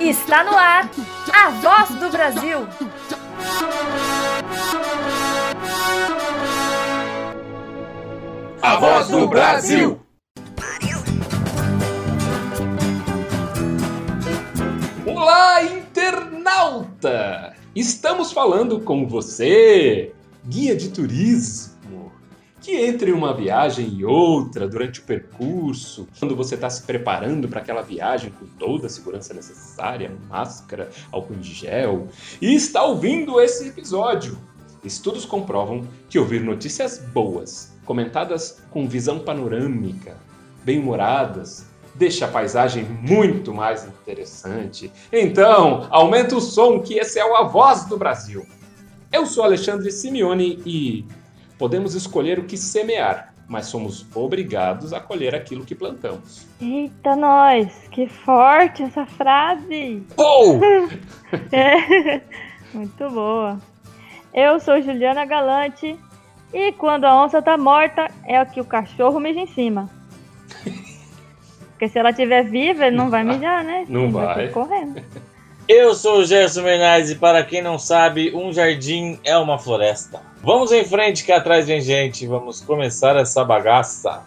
Está no ar a voz do Brasil. A voz do Brasil. Olá, internauta! Estamos falando com você, guia de turismo que entre uma viagem e outra, durante o percurso, quando você está se preparando para aquela viagem com toda a segurança necessária, máscara, álcool em gel, e está ouvindo esse episódio. Estudos comprovam que ouvir notícias boas, comentadas com visão panorâmica, bem-humoradas, deixa a paisagem muito mais interessante. Então, aumenta o som que esse é o A Voz do Brasil. Eu sou Alexandre Simeone e Podemos escolher o que semear, mas somos obrigados a colher aquilo que plantamos. Eita, nós! Que forte essa frase! Oh! é, muito boa. Eu sou Juliana Galante e quando a onça tá morta é o que o cachorro mija em cima. Porque se ela estiver viva, ele não vai mijar, né? Não ele vai. vai correndo. Eu sou o Gerson Menezes e para quem não sabe, um jardim é uma floresta. Vamos em frente que atrás vem gente. Vamos começar essa bagaça.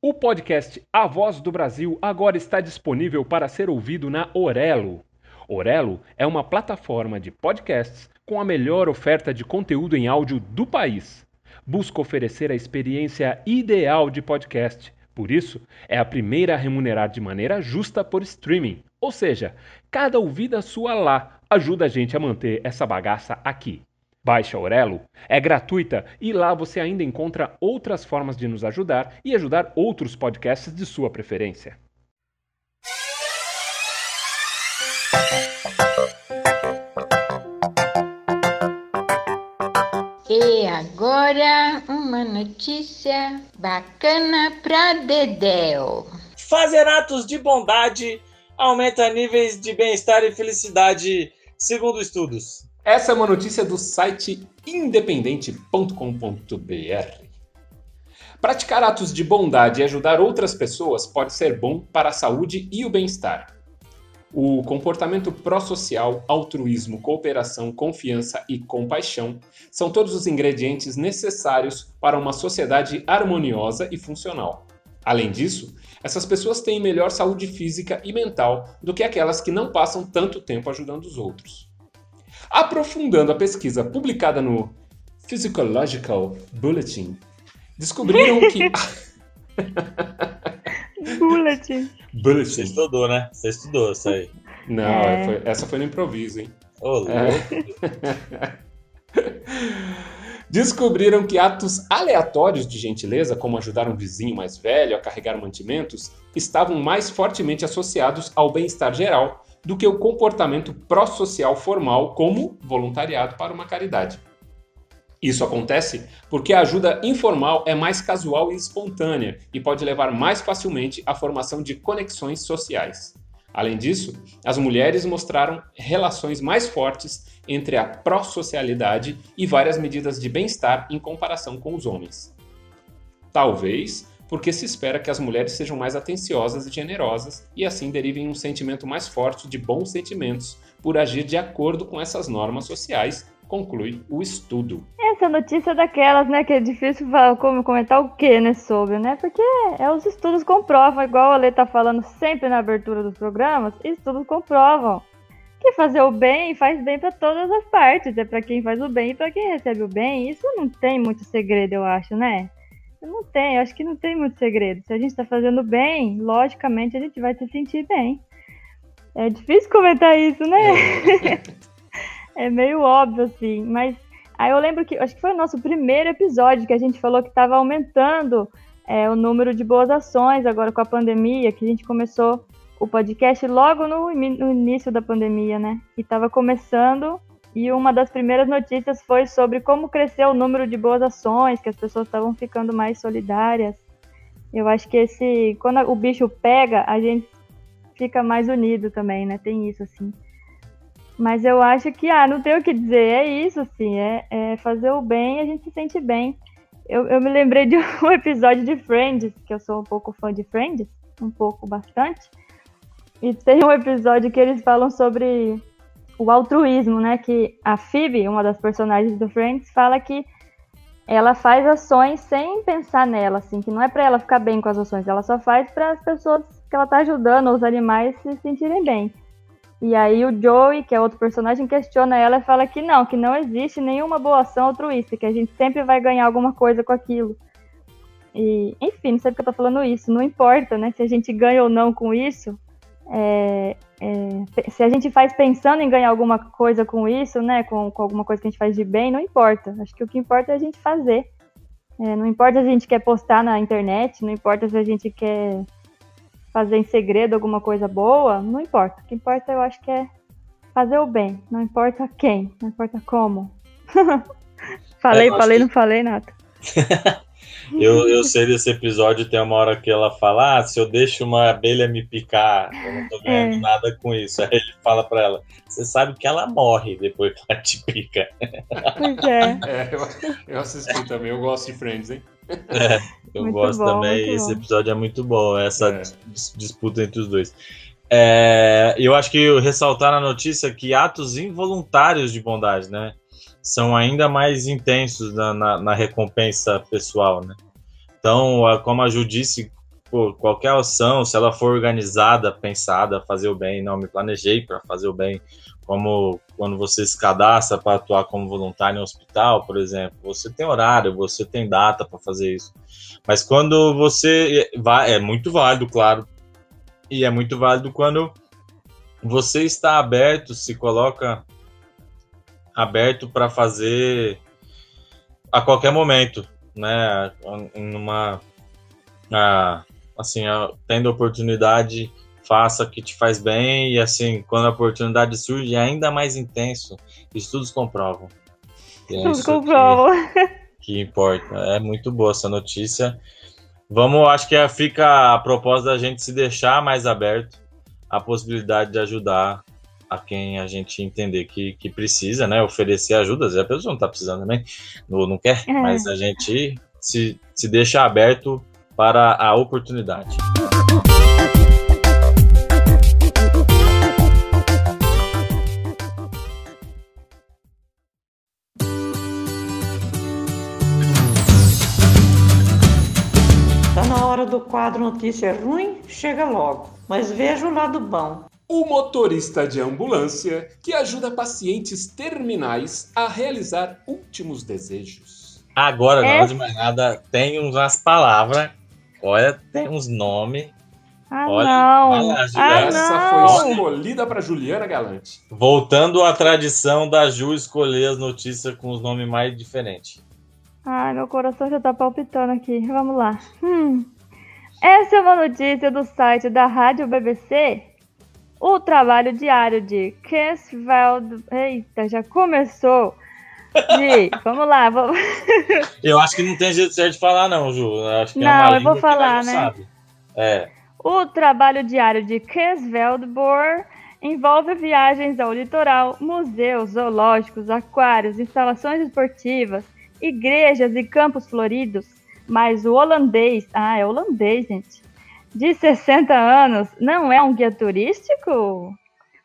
O podcast A Voz do Brasil agora está disponível para ser ouvido na Orelo. Orelo é uma plataforma de podcasts com a melhor oferta de conteúdo em áudio do país. Busca oferecer a experiência ideal de podcast por isso, é a primeira a remunerar de maneira justa por streaming. Ou seja, cada ouvida sua lá ajuda a gente a manter essa bagaça aqui. Baixe a Aurelo, é gratuita e lá você ainda encontra outras formas de nos ajudar e ajudar outros podcasts de sua preferência. E agora uma notícia bacana pra Dedéu. Fazer atos de bondade aumenta níveis de bem-estar e felicidade, segundo estudos. Essa é uma notícia do site independente.com.br. Praticar atos de bondade e ajudar outras pessoas pode ser bom para a saúde e o bem-estar. O comportamento pró-social, altruísmo, cooperação, confiança e compaixão são todos os ingredientes necessários para uma sociedade harmoniosa e funcional. Além disso, essas pessoas têm melhor saúde física e mental do que aquelas que não passam tanto tempo ajudando os outros. Aprofundando a pesquisa publicada no Physiological Bulletin, descobriram que. Bulletin. Bulletin. Você estudou, né? Você estudou isso aí. Não, é. foi, essa foi no improviso, hein? Ô, é. Descobriram que atos aleatórios de gentileza, como ajudar um vizinho mais velho a carregar mantimentos, estavam mais fortemente associados ao bem-estar geral do que o comportamento pró-social formal, como voluntariado para uma caridade. Isso acontece porque a ajuda informal é mais casual e espontânea e pode levar mais facilmente à formação de conexões sociais. Além disso, as mulheres mostraram relações mais fortes entre a pró-socialidade e várias medidas de bem-estar em comparação com os homens. Talvez porque se espera que as mulheres sejam mais atenciosas e generosas e assim derivem um sentimento mais forte de bons sentimentos por agir de acordo com essas normas sociais conclui o estudo. Essa notícia é daquelas, né, que é difícil falar, como comentar o que, né, sobre, né? Porque é, os estudos comprovam, igual a Lê tá falando sempre na abertura dos programas, estudos comprovam que fazer o bem faz bem para todas as partes, é para quem faz o bem e para quem recebe o bem. Isso não tem muito segredo, eu acho, né? Não tem, acho que não tem muito segredo. Se a gente está fazendo bem, logicamente a gente vai se sentir bem. É difícil comentar isso, né? É. é meio óbvio, assim. Mas aí eu lembro que, acho que foi o nosso primeiro episódio que a gente falou que estava aumentando é, o número de boas ações agora com a pandemia, que a gente começou o podcast logo no, no início da pandemia, né? E estava começando e uma das primeiras notícias foi sobre como cresceu o número de boas ações, que as pessoas estavam ficando mais solidárias. Eu acho que esse, quando o bicho pega, a gente fica mais unido também, né? Tem isso assim. Mas eu acho que, ah, não tenho o que dizer, é isso, assim, é, é fazer o bem e a gente se sente bem. Eu, eu me lembrei de um episódio de Friends, que eu sou um pouco fã de Friends, um pouco bastante. E tem um episódio que eles falam sobre o altruísmo, né? Que a Phoebe, uma das personagens do Friends, fala que ela faz ações sem pensar nela, assim, que não é para ela ficar bem com as ações, ela só faz para as pessoas que ela tá ajudando, os animais se sentirem bem. E aí o Joey, que é outro personagem, questiona ela e fala que não, que não existe nenhuma boa ação altruísta, que a gente sempre vai ganhar alguma coisa com aquilo. E, enfim, não sei porque eu tô falando isso, não importa, né? Se a gente ganha ou não com isso, é, é, se a gente faz pensando em ganhar alguma coisa com isso, né? Com, com, alguma coisa que a gente faz de bem, não importa. Acho que o que importa é a gente fazer. É, não importa se a gente quer postar na internet, não importa se a gente quer fazer em segredo alguma coisa boa, não importa. O que importa eu acho que é fazer o bem. Não importa quem, não importa como. falei, é, falei, que... não falei nada. eu, eu sei desse episódio, tem uma hora que ela fala: Ah, se eu deixo uma abelha me picar, eu não tô ganhando é. nada com isso. Aí ele fala pra ela: Você sabe que ela morre depois que ela te pica. Pois é. é eu, eu assisti também, eu gosto de Friends, hein? É, eu muito gosto bom, também. Esse bom. episódio é muito bom, essa é. disputa entre os dois. É, eu acho que ressaltar na notícia que atos involuntários de bondade, né? São ainda mais intensos na, na, na recompensa pessoal, né? Então, como a Ju disse, pô, qualquer ação, se ela for organizada, pensada, fazer o bem, não me planejei para fazer o bem, como quando você se cadastra para atuar como voluntário em um hospital, por exemplo, você tem horário, você tem data para fazer isso. Mas quando você vai, é muito válido, claro, e é muito válido quando você está aberto, se coloca aberto para fazer a qualquer momento, né? Numa, assim, tendo oportunidade faça o que te faz bem e assim, quando a oportunidade surge, é ainda mais intenso. Estudos comprovam. Estudos comprovam. Que, que importa. É muito boa essa notícia. Vamos, acho que fica a proposta da gente se deixar mais aberto a possibilidade de ajudar a quem a gente entender que, que precisa, né? Oferecer ajuda. Às vezes a pessoa não está precisando também, não, não quer, é. mas a gente se, se deixa aberto para a oportunidade. hora do quadro Notícia Ruim chega logo, mas veja o lado bom. O motorista de ambulância que ajuda pacientes terminais a realizar últimos desejos. Agora, é. não de mais nada, tem umas palavras, olha, tem uns nomes. Ah, olha, não. Ah, Essa não. foi escolhida para Juliana Galante. Voltando à tradição da Ju escolher as notícias com os nomes mais diferentes. Ai, meu coração já tá palpitando aqui. Vamos lá. Hum. Essa é uma notícia do site da Rádio BBC. O trabalho diário de Kensveld. Eita, já começou. Vamos lá, vamos. Eu acho que não tem jeito certo de falar, não, Ju. Eu acho que não, é uma eu vou falar, né? É. O trabalho diário de Kensveldborg envolve viagens ao litoral, museus, zoológicos, aquários, instalações esportivas, igrejas e campos floridos mas o holandês, ah, é holandês, gente, de 60 anos, não é um guia turístico?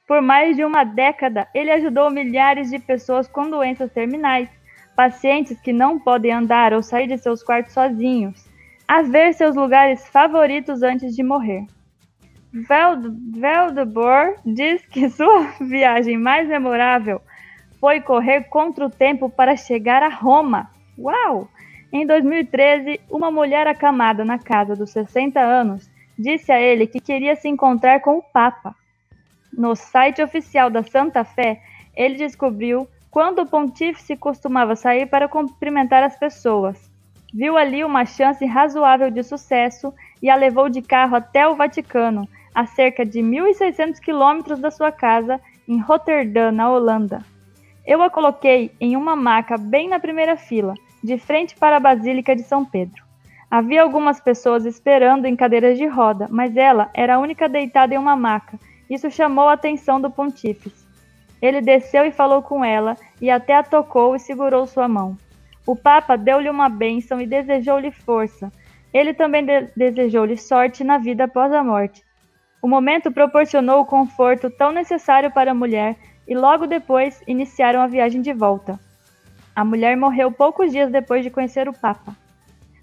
Por mais de uma década, ele ajudou milhares de pessoas com doenças terminais, pacientes que não podem andar ou sair de seus quartos sozinhos, a ver seus lugares favoritos antes de morrer. Veldebor diz que sua viagem mais memorável foi correr contra o tempo para chegar a Roma. Uau! Em 2013, uma mulher acamada na casa dos 60 anos disse a ele que queria se encontrar com o Papa. No site oficial da Santa Fé, ele descobriu quando o pontífice costumava sair para cumprimentar as pessoas. Viu ali uma chance razoável de sucesso e a levou de carro até o Vaticano, a cerca de 1.600 quilômetros da sua casa, em Rotterdam, na Holanda. Eu a coloquei em uma maca bem na primeira fila de frente para a Basílica de São Pedro. Havia algumas pessoas esperando em cadeiras de roda, mas ela era a única deitada em uma maca. Isso chamou a atenção do pontífice. Ele desceu e falou com ela, e até a tocou e segurou sua mão. O Papa deu-lhe uma bênção e desejou-lhe força. Ele também de desejou-lhe sorte na vida após a morte. O momento proporcionou o conforto tão necessário para a mulher e logo depois iniciaram a viagem de volta. A mulher morreu poucos dias depois de conhecer o Papa.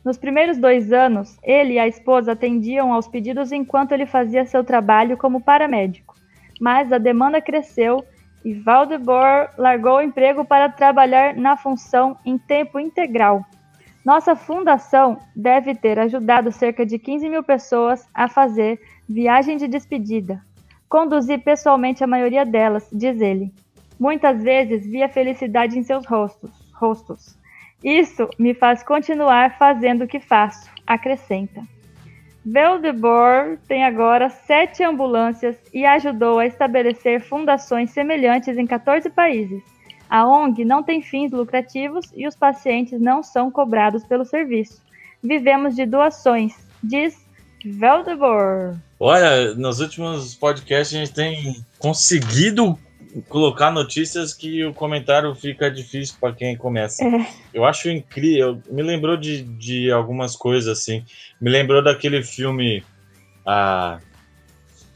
Nos primeiros dois anos, ele e a esposa atendiam aos pedidos enquanto ele fazia seu trabalho como paramédico. Mas a demanda cresceu e Valdebor largou o emprego para trabalhar na função em tempo integral. Nossa fundação deve ter ajudado cerca de 15 mil pessoas a fazer viagem de despedida. Conduzi pessoalmente a maioria delas, diz ele. Muitas vezes vi a felicidade em seus rostos. rostos. Isso me faz continuar fazendo o que faço, acrescenta. Veldebor tem agora sete ambulâncias e ajudou a estabelecer fundações semelhantes em 14 países. A ONG não tem fins lucrativos e os pacientes não são cobrados pelo serviço. Vivemos de doações, diz Veldebor. Olha, nos últimos podcasts a gente tem conseguido colocar notícias que o comentário fica difícil para quem começa. É. Eu acho incrível. Me lembrou de, de algumas coisas assim. Me lembrou daquele filme. Ah,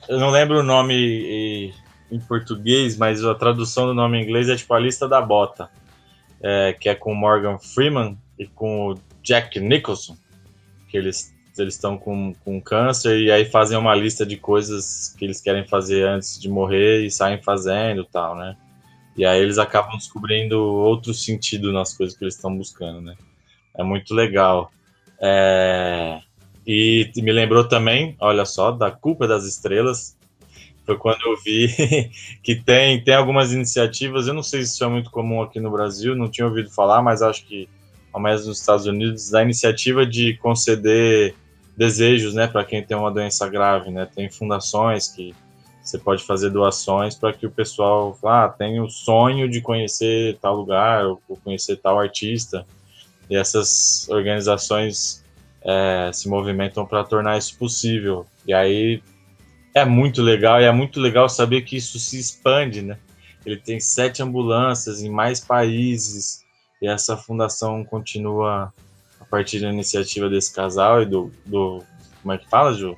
eu não lembro o nome em português, mas a tradução do nome em inglês é tipo a lista da bota, é, que é com Morgan Freeman e com o Jack Nicholson, que eles eles estão com, com câncer e aí fazem uma lista de coisas que eles querem fazer antes de morrer e saem fazendo tal, né? E aí eles acabam descobrindo outro sentido nas coisas que eles estão buscando, né? É muito legal. É... E me lembrou também, olha só, da Culpa das Estrelas. Foi quando eu vi que tem, tem algumas iniciativas, eu não sei se isso é muito comum aqui no Brasil, não tinha ouvido falar, mas acho que, ao menos nos Estados Unidos, a iniciativa de conceder desejos, né, para quem tem uma doença grave, né? Tem fundações que você pode fazer doações para que o pessoal, ah, tem o sonho de conhecer tal lugar ou conhecer tal artista. E essas organizações é, se movimentam para tornar isso possível. E aí é muito legal, e é muito legal saber que isso se expande, né? Ele tem sete ambulâncias em mais países, e essa fundação continua a partir da iniciativa desse casal e do. do como é que fala, Ju?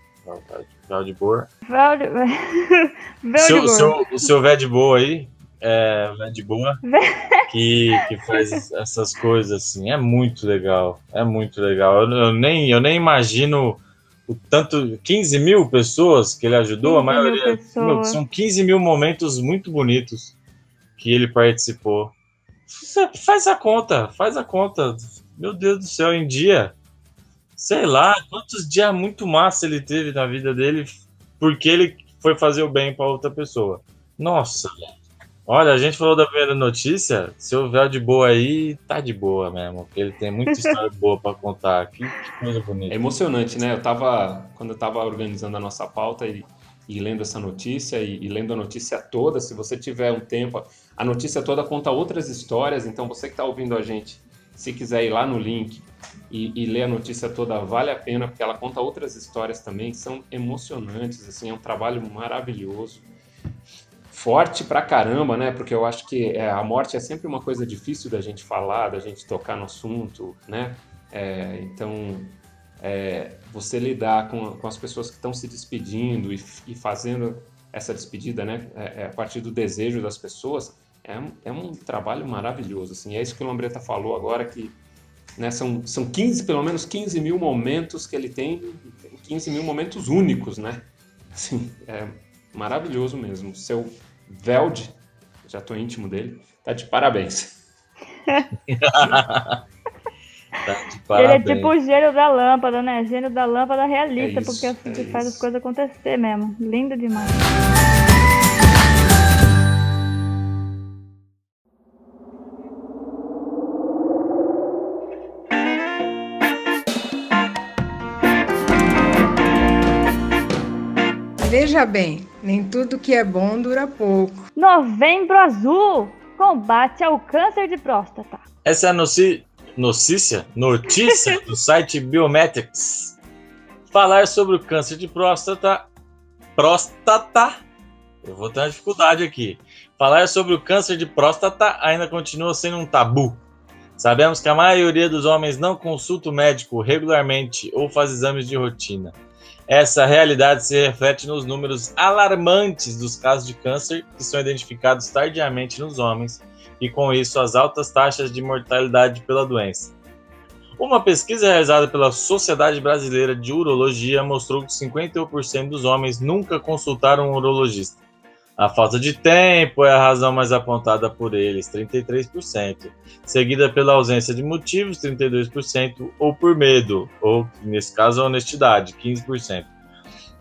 Val de Boa. Val de seu, seu, O seu Boa aí, é, Vé de Boa, que, que faz essas coisas assim. É muito legal. É muito legal. Eu, eu, nem, eu nem imagino o tanto. 15 mil pessoas que ele ajudou, a maioria. Meu, são 15 mil momentos muito bonitos que ele participou. Faz a conta, faz a conta. Meu Deus do céu, em dia. Sei lá, quantos dias muito massa ele teve na vida dele porque ele foi fazer o bem para outra pessoa. Nossa, Olha, a gente falou da primeira notícia. Se houver de boa aí, tá de boa mesmo. Porque ele tem muita história boa para contar. Que, que, coisa bonita. É emocionante, né? Eu tava. Quando eu tava organizando a nossa pauta e, e lendo essa notícia, e, e, lendo a notícia toda, se você tiver um tempo, a notícia toda conta outras histórias. Então, você que está ouvindo a gente se quiser ir lá no link e, e, ler a notícia toda, vale a pena, porque ela conta outras histórias também são emocionantes, assim, é um trabalho maravilhoso. Forte pra caramba, né? Porque eu acho que é, a morte é sempre uma coisa difícil da gente falar, da gente tocar no assunto, né? É, então, é, você lidar com, com as pessoas que estão se despedindo e, e, fazendo essa despedida, né? É, é a partir do desejo das pessoas, é, um, é um trabalho maravilhoso, assim, é isso que o Lambreta falou agora, que né, são, são 15, pelo menos 15 mil momentos que ele tem, 15 mil momentos únicos, né? Assim, é maravilhoso mesmo. Seu Veld, já tô íntimo dele, tá de parabéns. tá de parabéns. Ele é tipo o gênio da lâmpada, né? Gênio da lâmpada realista, é isso, porque é assim é que isso. faz as coisas acontecer mesmo. Lindo demais. Veja bem, nem tudo que é bom dura pouco. Novembro Azul combate ao câncer de próstata. Essa é a noci... notícia, notícia do site Biometrics. Falar sobre o câncer de próstata. Próstata. Eu vou ter uma dificuldade aqui. Falar sobre o câncer de próstata ainda continua sendo um tabu. Sabemos que a maioria dos homens não consulta o médico regularmente ou faz exames de rotina. Essa realidade se reflete nos números alarmantes dos casos de câncer que são identificados tardiamente nos homens e, com isso, as altas taxas de mortalidade pela doença. Uma pesquisa realizada pela Sociedade Brasileira de Urologia mostrou que 51% dos homens nunca consultaram um urologista. A falta de tempo é a razão mais apontada por eles, 33%, seguida pela ausência de motivos, 32%, ou por medo, ou nesse caso honestidade, 15%.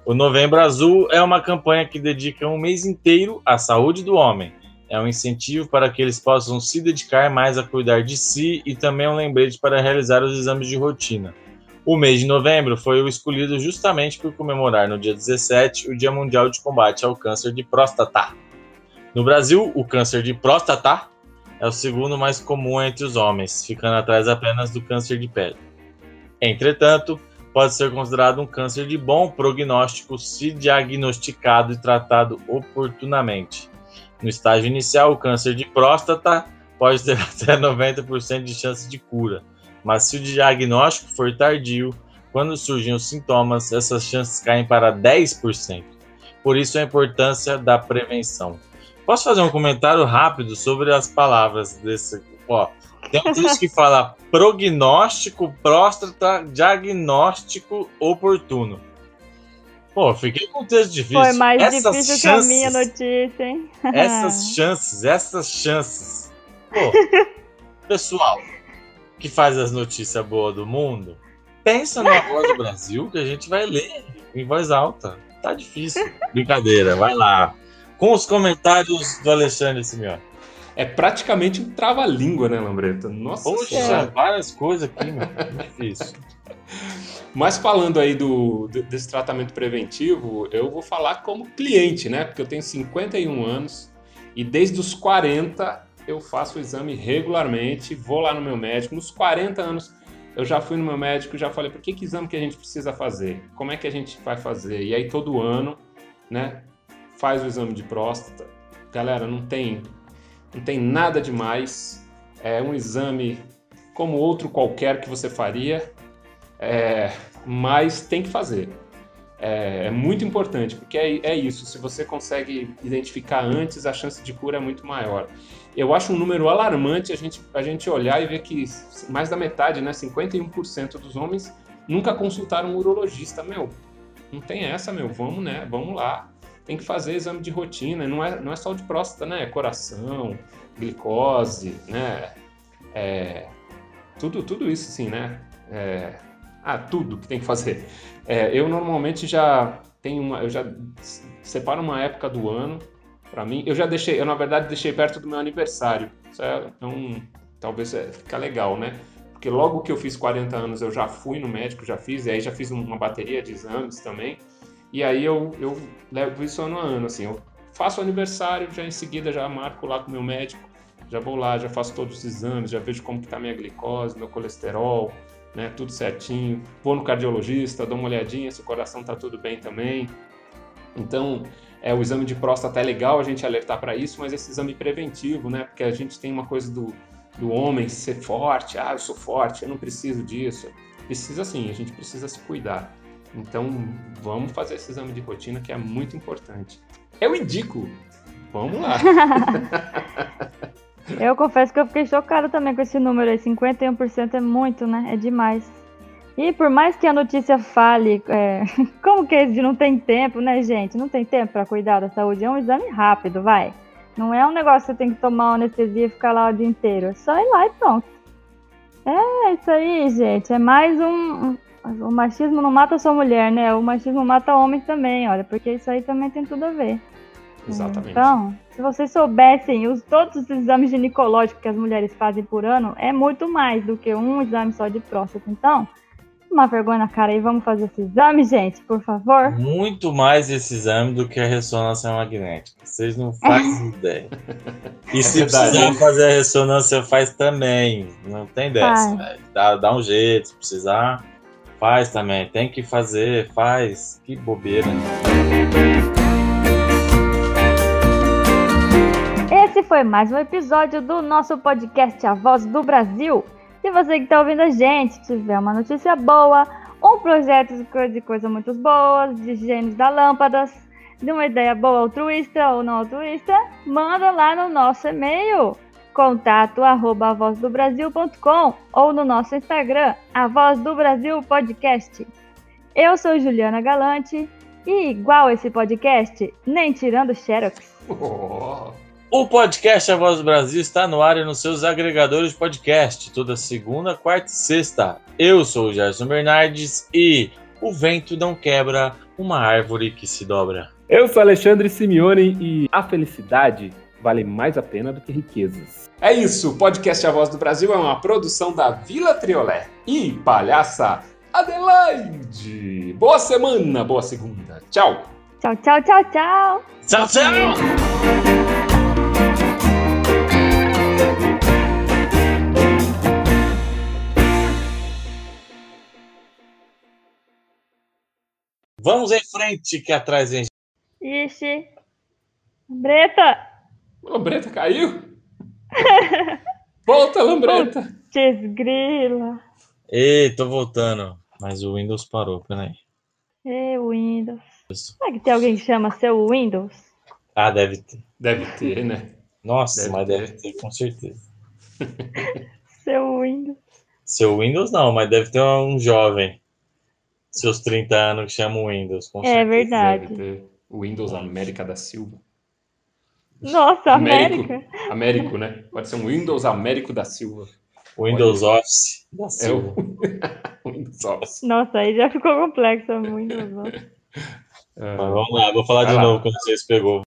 O Novembro Azul é uma campanha que dedica um mês inteiro à saúde do homem. É um incentivo para que eles possam se dedicar mais a cuidar de si e também um lembrete para realizar os exames de rotina. O mês de novembro foi o escolhido justamente por comemorar no dia 17 o Dia Mundial de Combate ao Câncer de Próstata. No Brasil, o câncer de próstata é o segundo mais comum entre os homens, ficando atrás apenas do câncer de pele. Entretanto, pode ser considerado um câncer de bom prognóstico se diagnosticado e tratado oportunamente. No estágio inicial, o câncer de próstata pode ter até 90% de chance de cura mas se o diagnóstico for tardio, quando surgem os sintomas, essas chances caem para 10%. Por isso a importância da prevenção. Posso fazer um comentário rápido sobre as palavras desse. Ó, tem um texto que fala prognóstico, próstata, diagnóstico oportuno. Pô, fiquei com um texto difícil. Foi mais essas difícil chances, que a minha notícia, hein? essas chances, essas chances. Pô, pessoal, que faz as notícias boas do mundo, pensa na voz do Brasil que a gente vai ler em voz alta. Tá difícil. Brincadeira, vai lá. Com os comentários do Alexandre Simeone. É praticamente um trava-língua, né, Lambreta? Nossa Poxa, senhora. várias coisas aqui, meu. Difícil. Mas falando aí do, desse tratamento preventivo, eu vou falar como cliente, né? Porque eu tenho 51 anos e desde os 40 eu faço o exame regularmente, vou lá no meu médico. Nos 40 anos, eu já fui no meu médico e já falei, por que, que exame que a gente precisa fazer? Como é que a gente vai fazer? E aí todo ano, né, faz o exame de próstata. Galera, não tem, não tem nada demais. É um exame como outro qualquer que você faria, é, mas tem que fazer. É, é, muito importante, porque é, é, isso. Se você consegue identificar antes, a chance de cura é muito maior eu acho um número alarmante a gente, a gente olhar e ver que mais da metade, né, 51% dos homens nunca consultaram um urologista, meu. Não tem essa, meu. Vamos, né? Vamos lá. Tem que fazer exame de rotina. Não é, não é só de próstata, né? É coração, glicose, né? É, tudo, tudo isso, assim, né? É, ah, tudo que tem que fazer. É, eu normalmente já tenho uma, eu já separo uma época do ano para mim. Eu já deixei, eu na verdade deixei perto do meu aniversário. Isso é, é um, talvez é, fica legal, né? Porque logo que eu fiz 40 anos eu já fui no médico, já fiz, e aí já fiz uma bateria de exames também. E aí eu, eu levo isso ano a ano, assim, eu faço aniversário, já em seguida já marco lá com o meu médico, já vou lá, já faço todos os exames, já vejo como que tá minha glicose, meu colesterol, né, tudo certinho. Vou no cardiologista, dou uma olhadinha se o coração tá tudo bem também. Então, é, o exame de próstata é legal a gente alertar para isso, mas esse exame preventivo, né? Porque a gente tem uma coisa do, do homem ser forte, ah, eu sou forte, eu não preciso disso. Precisa sim, a gente precisa se cuidar. Então, vamos fazer esse exame de rotina que é muito importante. Eu indico. Vamos lá. eu confesso que eu fiquei chocada também com esse número aí. 51% é muito, né? É demais. E por mais que a notícia fale, é, como que eles não tem tempo, né, gente? Não tem tempo para cuidar da saúde. É um exame rápido, vai. Não é um negócio que você tem que tomar uma anestesia e ficar lá o dia inteiro. É só ir lá e pronto. É isso aí, gente. É mais um. O machismo não mata só mulher, né? O machismo mata homens também, olha, porque isso aí também tem tudo a ver. Exatamente. Então, se vocês soubessem os, todos os exames ginecológicos que as mulheres fazem por ano, é muito mais do que um exame só de próstata. Então, uma vergonha na cara aí, vamos fazer esse exame, gente, por favor. Muito mais esse exame do que a ressonância magnética. Vocês não fazem ideia. E é se verdade. precisar fazer a ressonância, faz também. Não tem dessa. Dá, dá um jeito, se precisar, faz também. Tem que fazer, faz. Que bobeira. Esse foi mais um episódio do nosso podcast A Voz do Brasil. Se você que está ouvindo a gente tiver uma notícia boa, um projeto de coisas muito boas, de gênios da lâmpadas, de uma ideia boa altruísta ou não altruísta, manda lá no nosso e-mail contato arroba avozdobrasil.com ou no nosso Instagram, A Voz do Brasil Podcast. Eu sou Juliana Galante e igual esse podcast, nem tirando Xerox. Oh. O podcast A Voz do Brasil está no ar e nos seus agregadores de podcast, toda segunda, quarta e sexta. Eu sou o Gerson Bernardes e o vento não quebra uma árvore que se dobra. Eu sou Alexandre Simeone e a felicidade vale mais a pena do que riquezas. É isso, o podcast A Voz do Brasil é uma produção da Vila Triolé e palhaça Adelaide. Boa semana, boa segunda. Tchau. Tchau, tchau, tchau, tchau. Tchau, tchau. Vamos em frente que atrás vem. Ixi. Breta. Lambreta caiu? Volta, Lambreta. Putz, grila. Ei, tô voltando. Mas o Windows parou, peraí. Ei, Windows. Será que tem alguém que chama seu Windows? Ah, deve ter. Deve ter, né? Nossa, Deve mas ter. deve ter, com certeza. Seu Windows. Seu Windows não, mas deve ter um jovem. Seus 30 anos que chama Windows. Com É certeza. verdade. Ter. Windows América da Silva. Nossa, Américo. América. Américo, né? Pode ser um Windows Américo da Silva. Windows Office da É Silva. o Windows Office. Nossa, aí já ficou complexo. Windows. ó. É. Mas vamos lá, vou falar Vai de lá. novo quando vocês pegou.